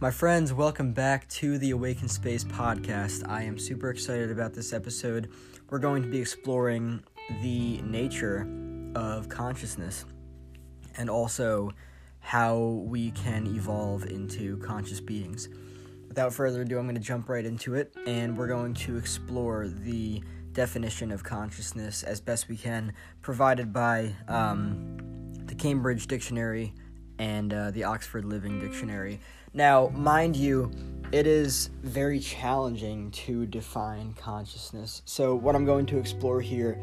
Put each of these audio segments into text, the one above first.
My friends, welcome back to the Awayken Space podcast. I am super excited about this episode. We're going to be exploring the nature of consciousness and also how we can evolve into conscious beings. Without further ado, I'm going to jump right into it and we're going to explore the definition of consciousness as best we can, provided by um, the Cambridge Dictionary and uh, the Oxford Living Dictionary. Now, mind you, it is very challenging to define consciousness. So, what I'm going to explore here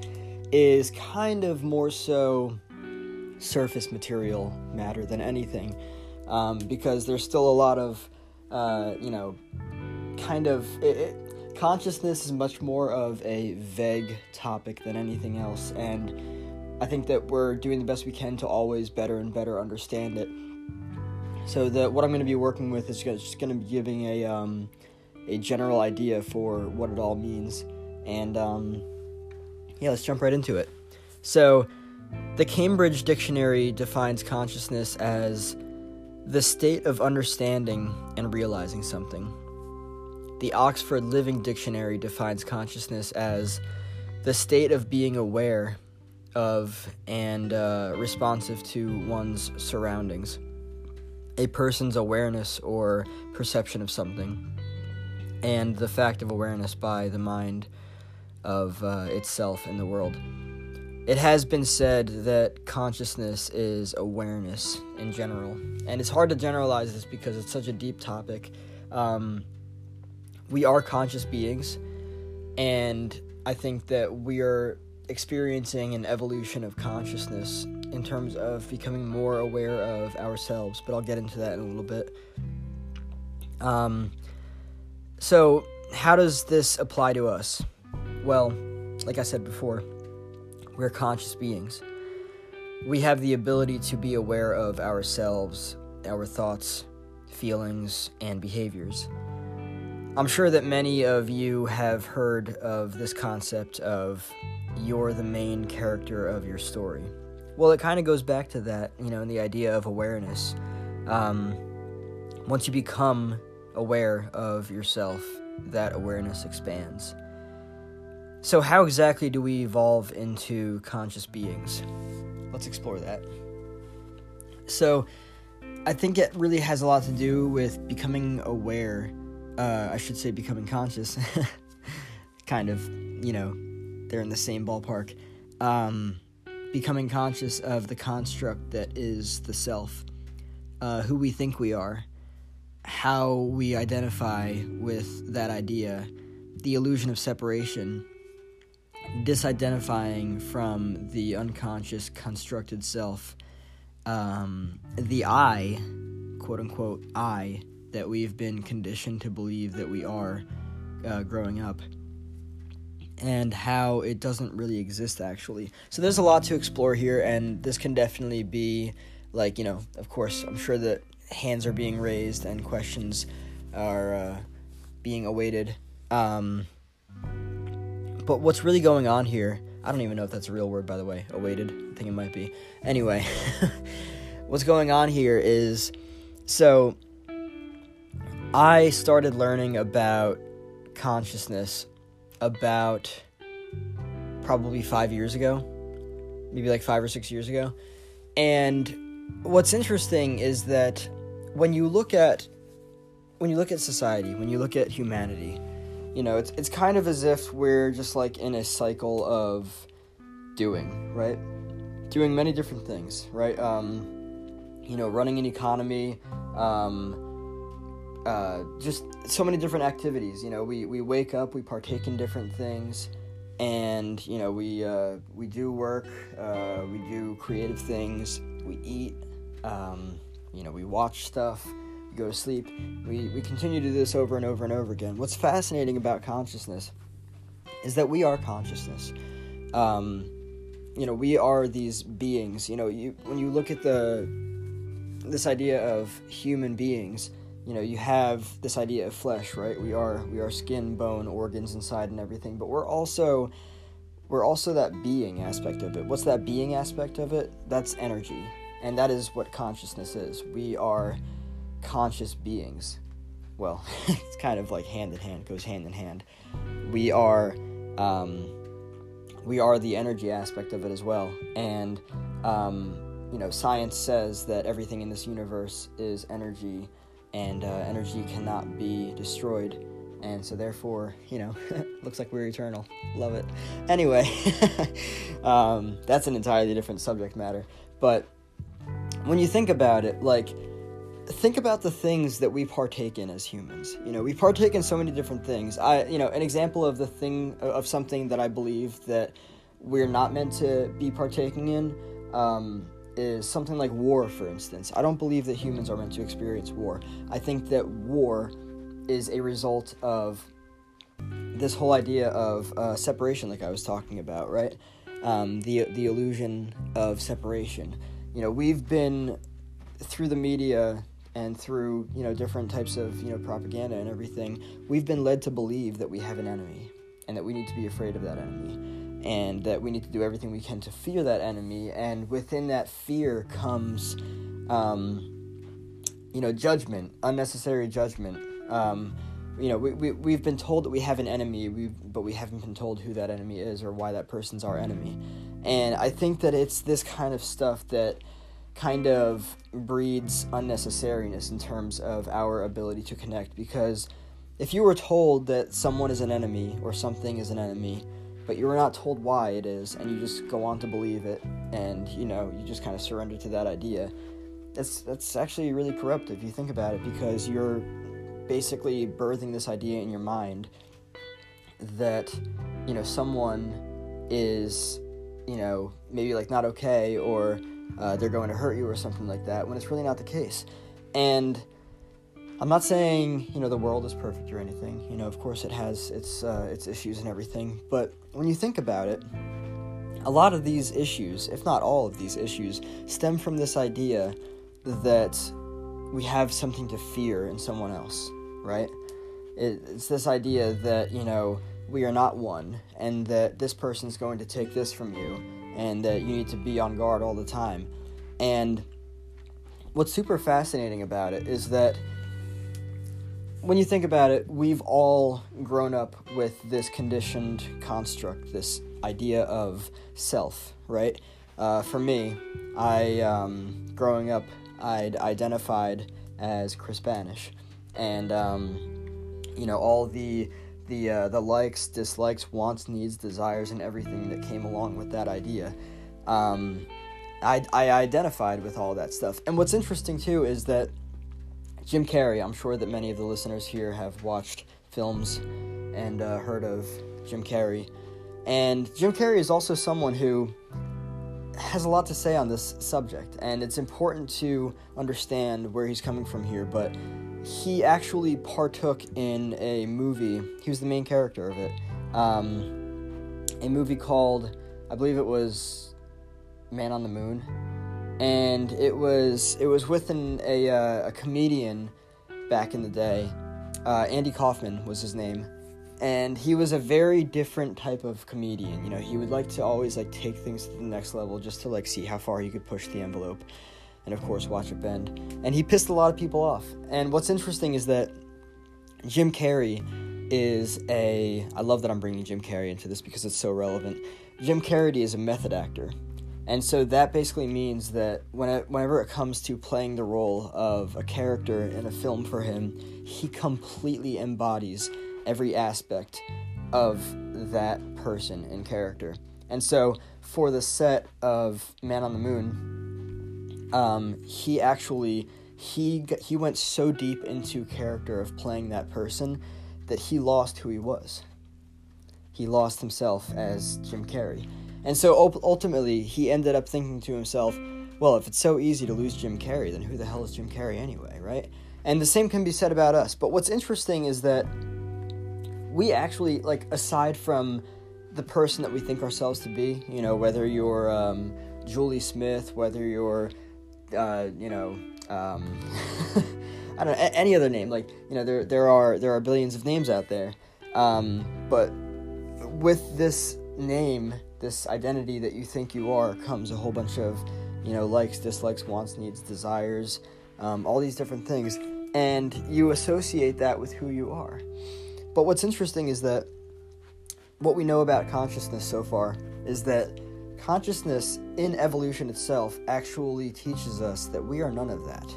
is kind of more so surface material matter than anything, um, because there's still a lot of, uh, you know, kind of. It, it, consciousness is much more of a vague topic than anything else, and I think that we're doing the best we can to always better and better understand it. So that what I'm going to be working with is just going to be giving a um, a general idea for what it all means, and um, yeah, let's jump right into it. So, the Cambridge Dictionary defines consciousness as the state of understanding and realizing something. The Oxford Living Dictionary defines consciousness as the state of being aware of and uh, responsive to one's surroundings, a person's awareness or perception of something, and the fact of awareness by the mind of uh, itself in the world. It has been said that consciousness is awareness in general, and it's hard to generalize this because it's such a deep topic. Um, we are conscious beings, and I think that we are experiencing an evolution of consciousness in terms of becoming more aware of ourselves, but I'll get into that in a little bit. Um, so, how does this apply to us? Well, like I said before, we're conscious beings. We have the ability to be aware of ourselves, our thoughts, feelings, and behaviors. I'm sure that many of you have heard of this concept of you're the main character of your story. Well, it kind of goes back to that, you know, the idea of awareness. Um, once you become aware of yourself, that awareness expands. So, how exactly do we evolve into conscious beings? Let's explore that. So, I think it really has a lot to do with becoming aware. Uh, I should say, becoming conscious. kind of, you know, they're in the same ballpark. Um, becoming conscious of the construct that is the self, uh, who we think we are, how we identify with that idea, the illusion of separation, disidentifying from the unconscious constructed self, um, the I, quote unquote, I, that we've been conditioned to believe that we are uh, growing up and how it doesn't really exist actually. So there's a lot to explore here, and this can definitely be like, you know, of course, I'm sure that hands are being raised and questions are uh, being awaited. Um, but what's really going on here, I don't even know if that's a real word, by the way, awaited. I think it might be. Anyway, what's going on here is so I started learning about consciousness about probably five years ago, maybe like five or six years ago. And what's interesting is that when you look at when you look at society, when you look at humanity, you know, it's it's kind of as if we're just like in a cycle of doing, right? Doing many different things, right? Um, you know, running an economy, um, uh, just so many different activities. You know, we, we wake up, we partake in different things, and you know we uh, we do work, uh, we do creative things, we eat, um, you know, we watch stuff, we go to sleep. We we continue to do this over and over and over again. What's fascinating about consciousness is that we are consciousness. Um, you know, we are these beings. You know, you when you look at the this idea of human beings you know you have this idea of flesh right? We are we are skin bone organs inside and everything but we're also we're also that being aspect of it. What's that being aspect of it? That's energy. And that is what consciousness is. We are conscious beings. Well, it's kind of like hand in hand, goes hand in hand. We are, um, we are the energy aspect of it as well, and um, you know, science says that everything in this universe is energy, and uh, energy cannot be destroyed. And so therefore you know looks like we're eternal. Love it. Anyway um, that's an entirely different subject matter. But when you think about it like think about the things that we partake in as humans. You know we partake in so many different things. I you know an example of the thing of something that i believe that we're not meant to be partaking in um, is something like war for instance i don't believe that humans are meant to experience war i think that war is a result of this whole idea of uh, separation, like I was talking about, right? Um, the the illusion of separation. You know, we've been through the media and through you know different types of you know propaganda and everything. We've been led to believe that we have an enemy and that we need to be afraid of that enemy and that we need to do everything we can to fear that enemy. And within that fear comes, um, you know, judgment, unnecessary judgment um, you know, we, we, we've been told that we have an enemy, we but we haven't been told who that enemy is or why that person's our enemy. And I think that it's this kind of stuff that kind of breeds unnecessariness in terms of our ability to connect because if you were told that someone is an enemy or something is an enemy, but you are not told why it is, and you just go on to believe it, and you know, you just kind of surrender to that idea, that's that's actually really corrupt if you think about it because you're basically birthing this idea in your mind that you know someone is you know maybe like not okay or uh, they're going to hurt you or something like that when it's really not the case. And i'm not saying you know the world is perfect or anything you know of course it has its uh, its issues and everything but when you think about it a lot of these issues if not all of these issues stem from this idea that we have something to fear in someone else right? It's this idea that, you know, we are not one, and that this person's going to take this from you, and that you need to be on guard all the time. And what's super fascinating about it is that when you think about it, we've all grown up with this conditioned construct, this idea of self, right? Uh, for me, I, um, growing up, I'd identified as Chris Banish and um, you know all the the uh, the likes, dislikes, wants, needs, desires, and everything that came along with that idea. Um, I, I identified with all that stuff. And what's interesting too is that Jim Carrey. I'm sure that many of the listeners here have watched films and uh, heard of Jim Carrey. And Jim Carrey is also someone who has a lot to say on this subject, and it's important to understand where he's coming from here. But he actually partook in a movie. He was the main character of it. Um, a movie called, I believe it was Man on the Moon, and it was it was with an, a uh, a comedian back in the day. Uh, Andy Kaufman was his name, and he was a very different type of comedian. You know, he would like to always like take things to the next level just to like see how far he could push the envelope and of course watch it bend. And he pissed a lot of people off. And what's interesting is that Jim Carrey is a. I love that I'm bringing Jim Carrey into this because it's so relevant. Jim Carrey is a method actor. And so that basically means that when it, whenever it comes to playing the role of a character in a film for him, he completely embodies every aspect of that person and character. And so for the set of Man on the Moon, um, he actually he he went so deep into character of playing that person that he lost who he was. He lost himself as Jim Carrey. And so ultimately, he ended up thinking to himself, well, if it's so easy to lose Jim Carrey, then who the hell is Jim Carrey anyway, right? And the same can be said about us. But what's interesting is that we actually, like, aside from the person that we think ourselves to be, you know, whether you're um, Julie Smith, whether you're uh, you know, um, I don't know any other name. Like you know, there there are there are billions of names out there, um, but with this name, this identity that you think you are, comes a whole bunch of you know likes, dislikes, wants, needs, desires, um, all these different things. and you associate that with who you are. But what's interesting is that what we know about consciousness so far is that consciousness in evolution itself actually teaches us that we are none of that.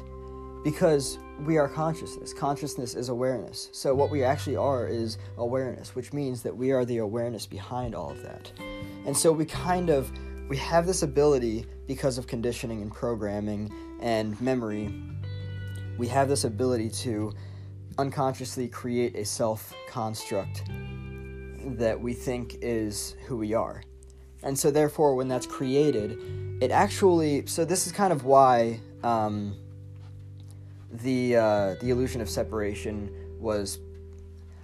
Because we are consciousness. Consciousness is awareness. So, what we actually are is awareness, which means that we are the awareness behind all of that. And so, we kind of we have this ability because of conditioning and programming and memory. We have this ability to unconsciously create a self construct that we think is who we are. And so, therefore, when that's created, it actually. So, this is kind of why um, the uh, the illusion of separation was.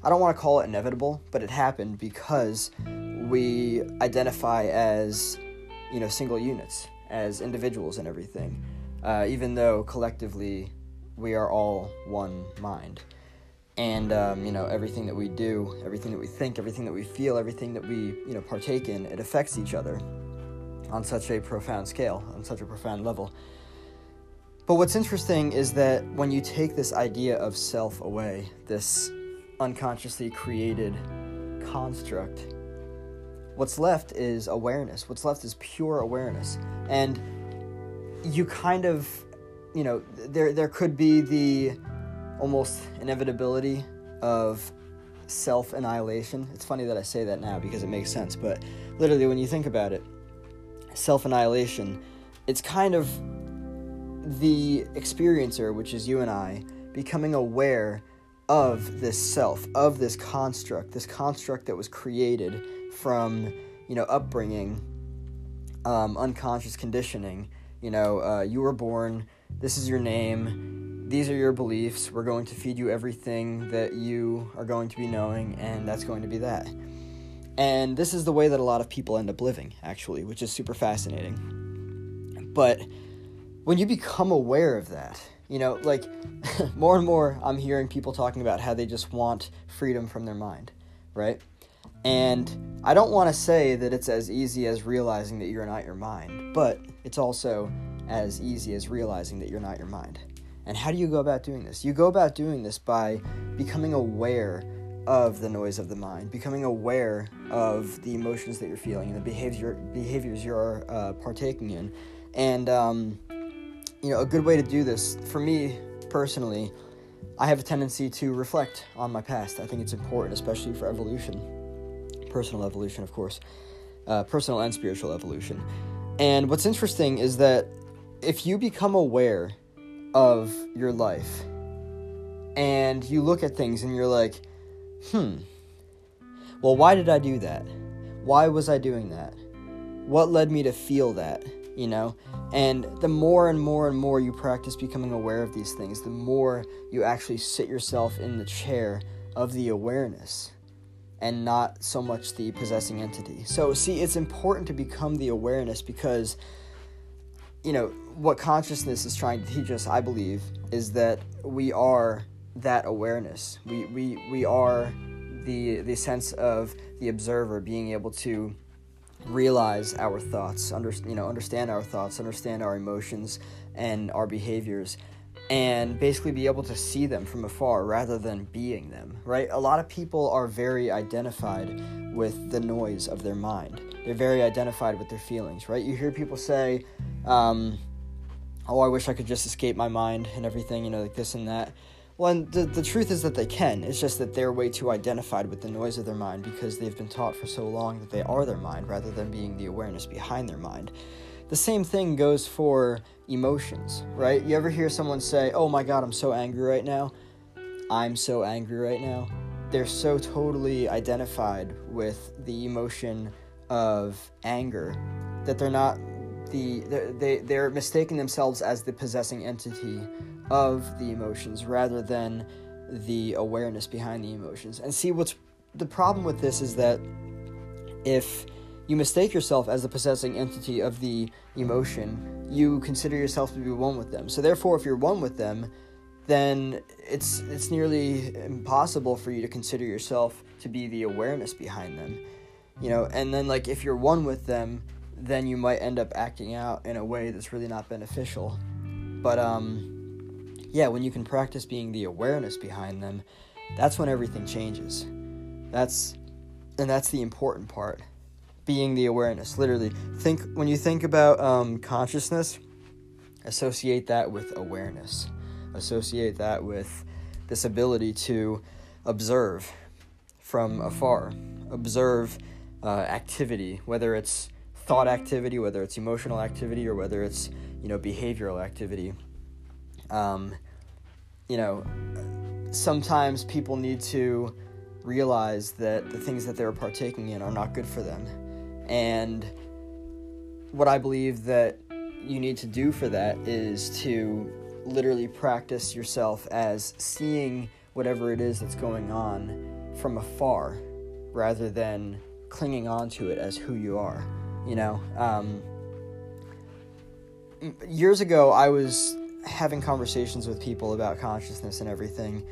I don't want to call it inevitable, but it happened because we identify as, you know, single units, as individuals and everything, uh, even though collectively we are all one mind and um, you know everything that we do everything that we think everything that we feel everything that we you know partake in it affects each other on such a profound scale on such a profound level but what's interesting is that when you take this idea of self away this unconsciously created construct what's left is awareness what's left is pure awareness and you kind of you know there there could be the almost inevitability of self annihilation. It's funny that I say that now because it makes sense, but literally, when you think about it, self annihilation, it's kind of the experiencer, which is you and I, becoming aware of this self, of this construct, this construct that was created from, you know, upbringing, um, unconscious conditioning. You know, uh, you were born, this is your name, these are your beliefs. We're going to feed you everything that you are going to be knowing, and that's going to be that. And this is the way that a lot of people end up living, actually, which is super fascinating. But when you become aware of that, you know, like more and more, I'm hearing people talking about how they just want freedom from their mind, right? And I don't want to say that it's as easy as realizing that you're not your mind, but it's also as easy as realizing that you're not your mind. And how do you go about doing this? You go about doing this by becoming aware of the noise of the mind, becoming aware of the emotions that you're feeling and the behavior behaviors you're uh, partaking in. And um, you know, a good way to do this for me personally, I have a tendency to reflect on my past. I think it's important, especially for evolution, personal evolution, of course, uh, personal and spiritual evolution. And what's interesting is that if you become aware of your life and you look at things and you're like, hmm, well, why did I do that? Why was I doing that? What led me to feel that? You know? And the more and more and more you practice becoming aware of these things, the more you actually sit yourself in the chair of the awareness and not so much the possessing entity. So, see, it's important to become the awareness because you know, what consciousness is trying to teach us, I believe, is that we are that awareness. We we we are the the sense of the observer being able to realize our thoughts, under, you know, understand our thoughts, understand our emotions and our behaviors, and basically be able to see them from afar rather than being them, right? A lot of people are very identified with the noise of their mind. They're very identified with their feelings, right? You hear people say, um, oh, I wish I could just escape my mind and everything, you know, like this and that. Well, and the, the truth is that they can. It's just that they're way too identified with the noise of their mind because they've been taught for so long that they are their mind rather than being the awareness behind their mind. The same thing goes for emotions, right? You ever hear someone say, Oh my god, I'm so angry right now? I'm so angry right now. They're so totally identified with the emotion of anger that they're not the they they're mistaking themselves as the possessing entity of the emotions rather than the awareness behind the emotions. And see what's the problem with this is that if you mistake yourself as the possessing entity of the emotion, you consider yourself to be one with them. So therefore, if you're one with them, then it's it's nearly impossible for you to consider yourself to be the awareness behind them. You know, and then like if you're one with them, then you might end up acting out in a way that's really not beneficial. But um yeah, when you can practice being the awareness behind them, that's when everything changes. That's and that's the important part. Being the awareness. Literally, think when you think about um, consciousness, associate that with awareness. Associate that with this ability to observe from afar, observe uh, activity, whether it's thought activity, whether it's emotional activity, or whether it's you know behavioral activity. Um, you know, sometimes people need to realize that the things that they're partaking in are not good for them. And what I believe that you need to do for that is to literally practice yourself as seeing whatever it is that's going on from afar rather than clinging on to it as who you are. You know, um, years ago, I was having conversations with people about consciousness and everything,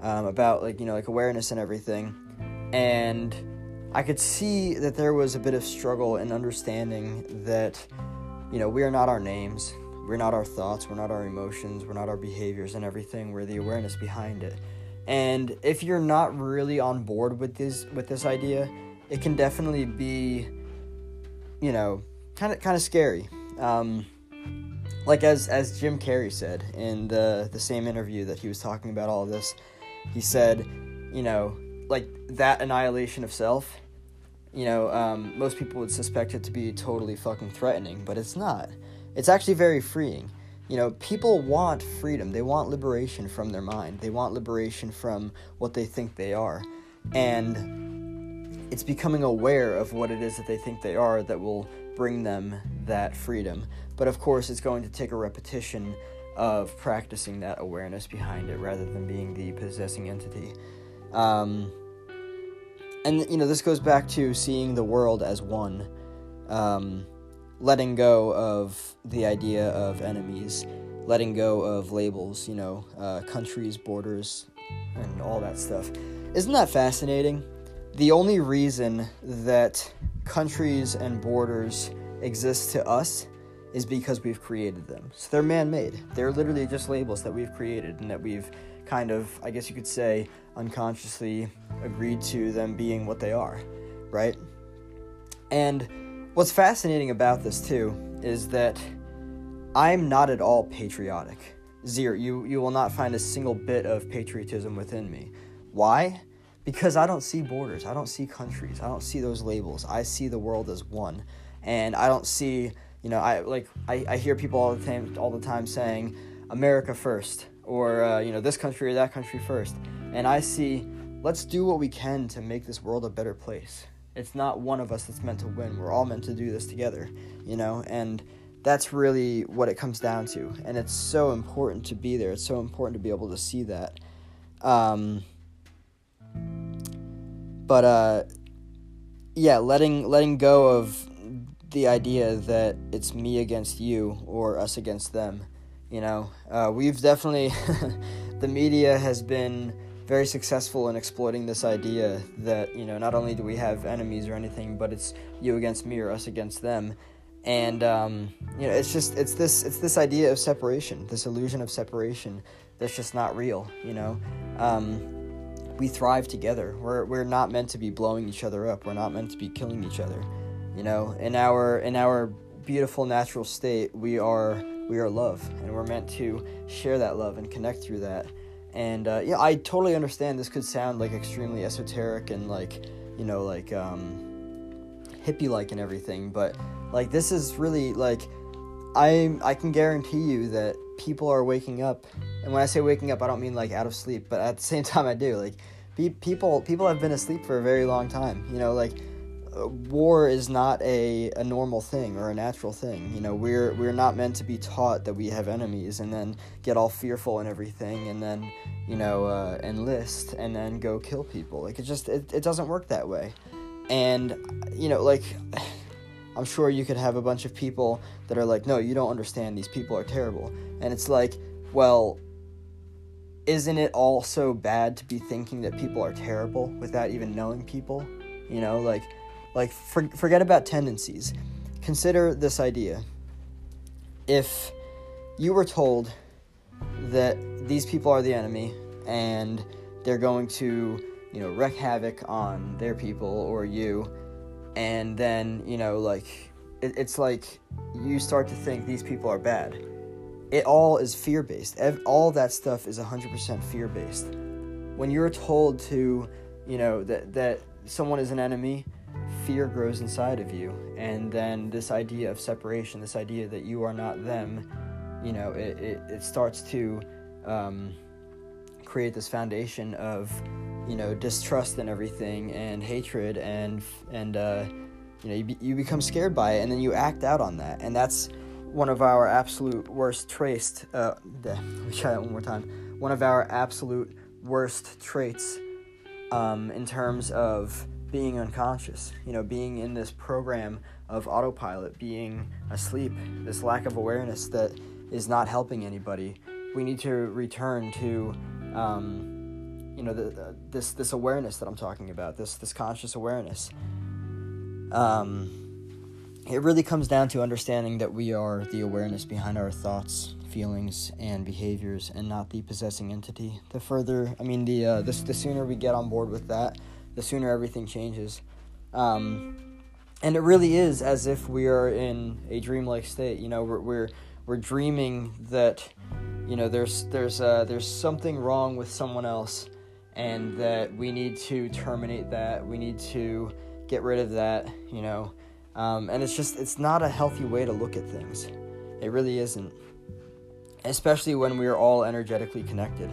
um, about like you know like awareness and everything, and I could see that there was a bit of struggle in understanding that you know we are not our names, we're not our thoughts, we're not our emotions, we're not our behaviors and everything. We're the awareness behind it. And if you're not really on board with this with this idea, it can definitely be, you know, kind of kind of scary. Um, like as as Jim Carrey said in the the same interview that he was talking about all of this, he said, you know, like that annihilation of self. You know, um, most people would suspect it to be totally fucking threatening, but it's not. It's actually very freeing. You know, people want freedom. They want liberation from their mind. They want liberation from what they think they are. And it's becoming aware of what it is that they think they are that will bring them that freedom. But of course, it's going to take a repetition of practicing that awareness behind it rather than being the possessing entity. Um, and, you know, this goes back to seeing the world as one, um, letting go of the idea of enemies, letting go of labels, you know, uh, countries, borders, and all that stuff. Isn't that fascinating? The only reason that countries and borders exist to us is because we've created them. So they're man made. They're literally just labels that we've created and that we've kind of, I guess you could say, unconsciously agreed to them being what they are, right? And what's fascinating about this too is that I'm not at all patriotic. Zero. You you will not find a single bit of patriotism within me. Why? Because I don't see borders. I don't see countries. I don't see those labels. I see the world as one. And I don't see you know, I like I, I hear people all the time all the time saying America first or uh, you know this country or that country first, and I see let's do what we can to make this world a better place. It's not one of us that's meant to win. We're all meant to do this together, you know, and that's really what it comes down to. And it's so important to be there. It's so important to be able to see that. Um, but uh, yeah, letting letting go of the idea that it's me against you or us against them. You know, uh, we've definitely, the media has been very successful in exploiting this idea that, you know, not only do we have enemies or anything, but it's you against me or us against them. And, um, you know, it's just, it's this, it's this idea of separation, this illusion of separation that's just not real, you know. Um, we thrive together. We're, we're not meant to be blowing each other up. We're not meant to be killing each other. You know, in our in our beautiful natural state, we are we are love, and we're meant to share that love and connect through that. And uh, yeah, I totally understand. This could sound like extremely esoteric and like you know like um, hippie like and everything, but like this is really like I I can guarantee you that people are waking up, and when I say waking up, I don't mean like out of sleep, but at the same time, I do like people people have been asleep for a very long time. You know, like war is not a, a normal thing or a natural thing. You know, we're we're not meant to be taught that we have enemies and then get all fearful and everything and then, you know, uh, enlist and then go kill people. Like it just it, it doesn't work that way. And you know, like I'm sure you could have a bunch of people that are like, "No, you don't understand. These people are terrible." And it's like, well, isn't it all so bad to be thinking that people are terrible without even knowing people? You know, like like, for, forget about tendencies. Consider this idea. If you were told that these people are the enemy and they're going to, you know, wreak havoc on their people or you. And then, you know, like, it, it's like you start to think these people are bad. It all is fear based. All that stuff is 100% fear based. When you're told to, you know, that, that someone is an enemy, fear grows inside of you. And then this idea of separation, this idea that you are not them, you know, it, it, it starts to um, create this foundation of, you know, distrust and everything and hatred and, and, uh, you know, you, be, you become scared by it and then you act out on that. And that's one of our absolute worst traits. Uh, let me try that one more time. One of our absolute worst traits um, in terms of being unconscious, you know, being in this program of autopilot, being asleep, this lack of awareness that is not helping anybody. We need to return to, um, you know, the, the, this this awareness that I'm talking about, this this conscious awareness. Um, it really comes down to understanding that we are the awareness behind our thoughts, feelings, and behaviors, and not the possessing entity. The further, I mean, the uh, the, the sooner we get on board with that, the sooner everything changes. Um, and it really is as if we are in a dreamlike state. You know, we're we're, we're dreaming that you know there's there's uh, there's something wrong with someone else, and that we need to terminate that. We need to get rid of that. You know, um, and it's just it's not a healthy way to look at things. It really isn't. Especially when we are all energetically connected.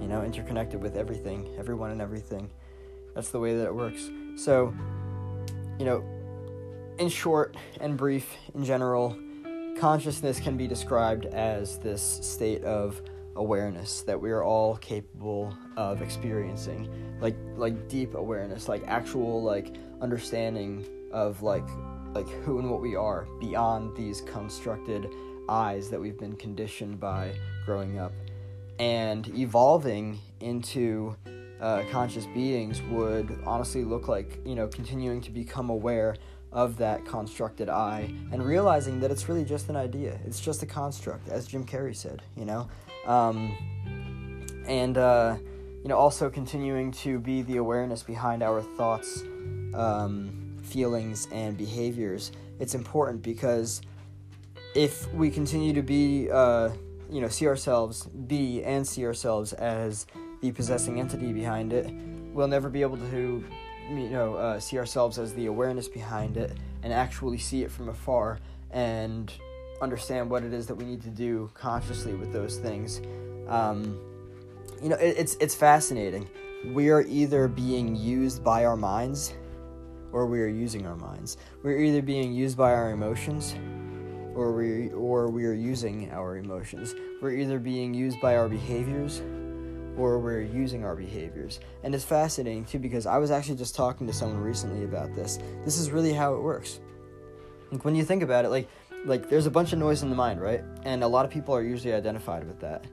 You know, interconnected with everything, everyone and everything. That's the way that it works. So, you know, in short and brief, in general, consciousness can be described as this state of awareness that we are all capable of experiencing like like deep awareness like actual like understanding of like like who and what we are beyond these constructed eyes that we've been conditioned by growing up and evolving into uh, conscious beings would honestly look like, you know, continuing to become aware of that constructed I and realizing that it's really just an idea. It's just a construct, as Jim Carrey said, you know? Um, and, uh, you know, also continuing to be the awareness behind our thoughts, um, feelings, and behaviors. It's important because if we continue to be, uh, you know, see ourselves, be and see ourselves as the possessing entity behind it. We'll never be able to, you know, uh, see ourselves as the awareness behind it and actually see it from afar and understand what it is that we need to do consciously with those things. Um, you know, it, it's it's fascinating. We are either being used by our minds, or we are using our minds. We're either being used by our emotions, or we or we are using our emotions. We're either being used by our behaviors, or we're using our behaviors. And it's fascinating too because I was actually just talking to someone recently about this. This is really how it works. Like when you think about it, like like there's a bunch of noise in the mind, right? And a lot of people are usually identified with that.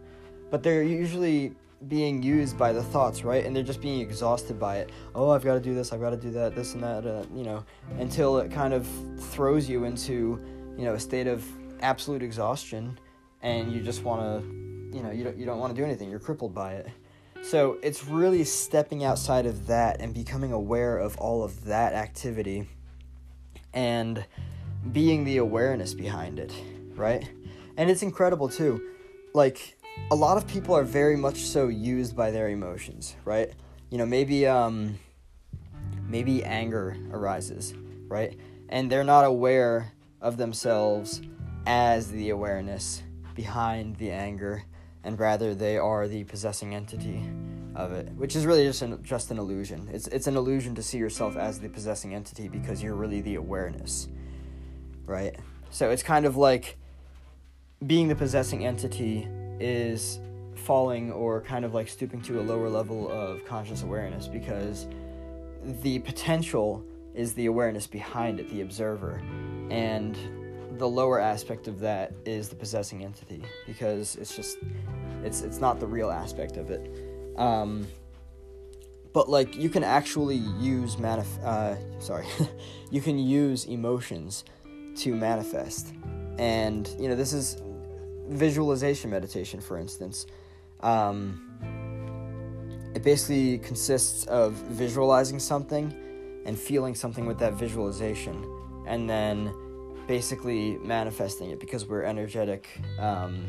But they're usually being used by the thoughts, right? And they're just being exhausted by it. Oh, I've got to do this, I've got to do that, this and that, uh, you know, until it kind of throws you into, you know, a state of absolute exhaustion and you just want to you know you don't you don't want to do anything you're crippled by it so it's really stepping outside of that and becoming aware of all of that activity and being the awareness behind it right? And it's incredible too. Like a lot of people are very much so used by their emotions right? You know maybe um maybe anger arises right? And they're not aware of themselves as the awareness behind the anger and rather they are the possessing entity of it, which is really just an, just an illusion. It's it's an illusion to see yourself as the possessing entity because you're really the awareness, right? So it's kind of like being the possessing entity is falling or kind of like stooping to a lower level of conscious awareness because the potential is the awareness behind it, the observer, and the lower aspect of that is the possessing entity because it's just it's it's not the real aspect of it. Um, but like you can actually use manif- uh, sorry, you can use emotions to manifest, and you know this is visualization meditation, for instance. Um, it basically consists of visualizing something and feeling something with that visualization, and then basically manifesting it because we're energetic um,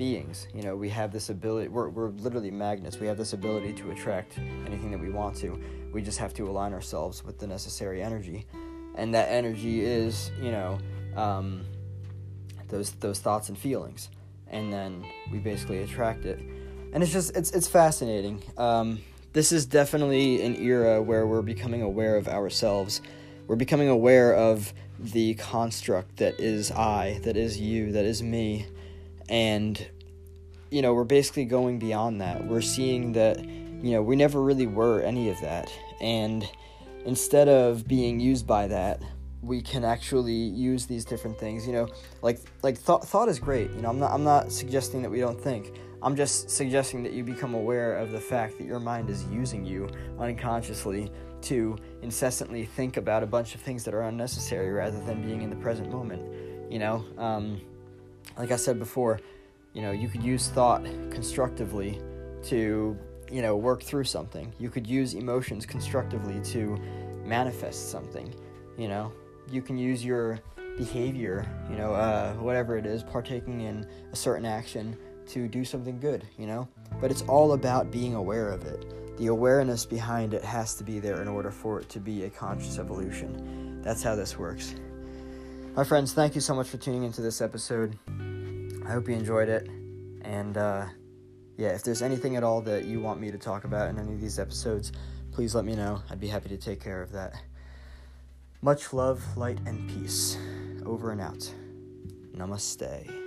beings. You know, we have this ability, we're, we're literally magnets. We have this ability to attract anything that we want to. We just have to align ourselves with the necessary energy. And that energy is, you know, um, those, those thoughts and feelings. And then we basically attract it. And it's just, it's, it's fascinating. Um, this is definitely an era where we're becoming aware of ourselves. We're becoming aware of the construct that is I, that is you, that is me. And, you know, we're basically going beyond that. We're seeing that, you know, we never really were any of that. And instead of being used by that, we can actually use these different things you know? Like like thought thought is great you know? I'm not i'm not suggesting that we don't think. I'm just suggesting that you become aware of the fact that your mind is using you unconsciously to incessantly think about a bunch of things that are unnecessary rather than being in the present moment you know? Um, like i said before you know you could use thought constructively to you know work through something you could use emotions constructively to manifest something you know you can use your behavior, you know, uh, whatever it is, partaking in a certain action to do something good, you know? But it's all about being aware of it. The awareness behind it has to be there in order for it to be a conscious evolution. That's how this works. My friends, thank you so much for tuning into this episode. I hope you enjoyed it. And uh, yeah, if there's anything at all that you want me to talk about in any of these episodes, please let me know. I'd be happy to take care of that. Much love, light, and peace. Over and out. Namaste.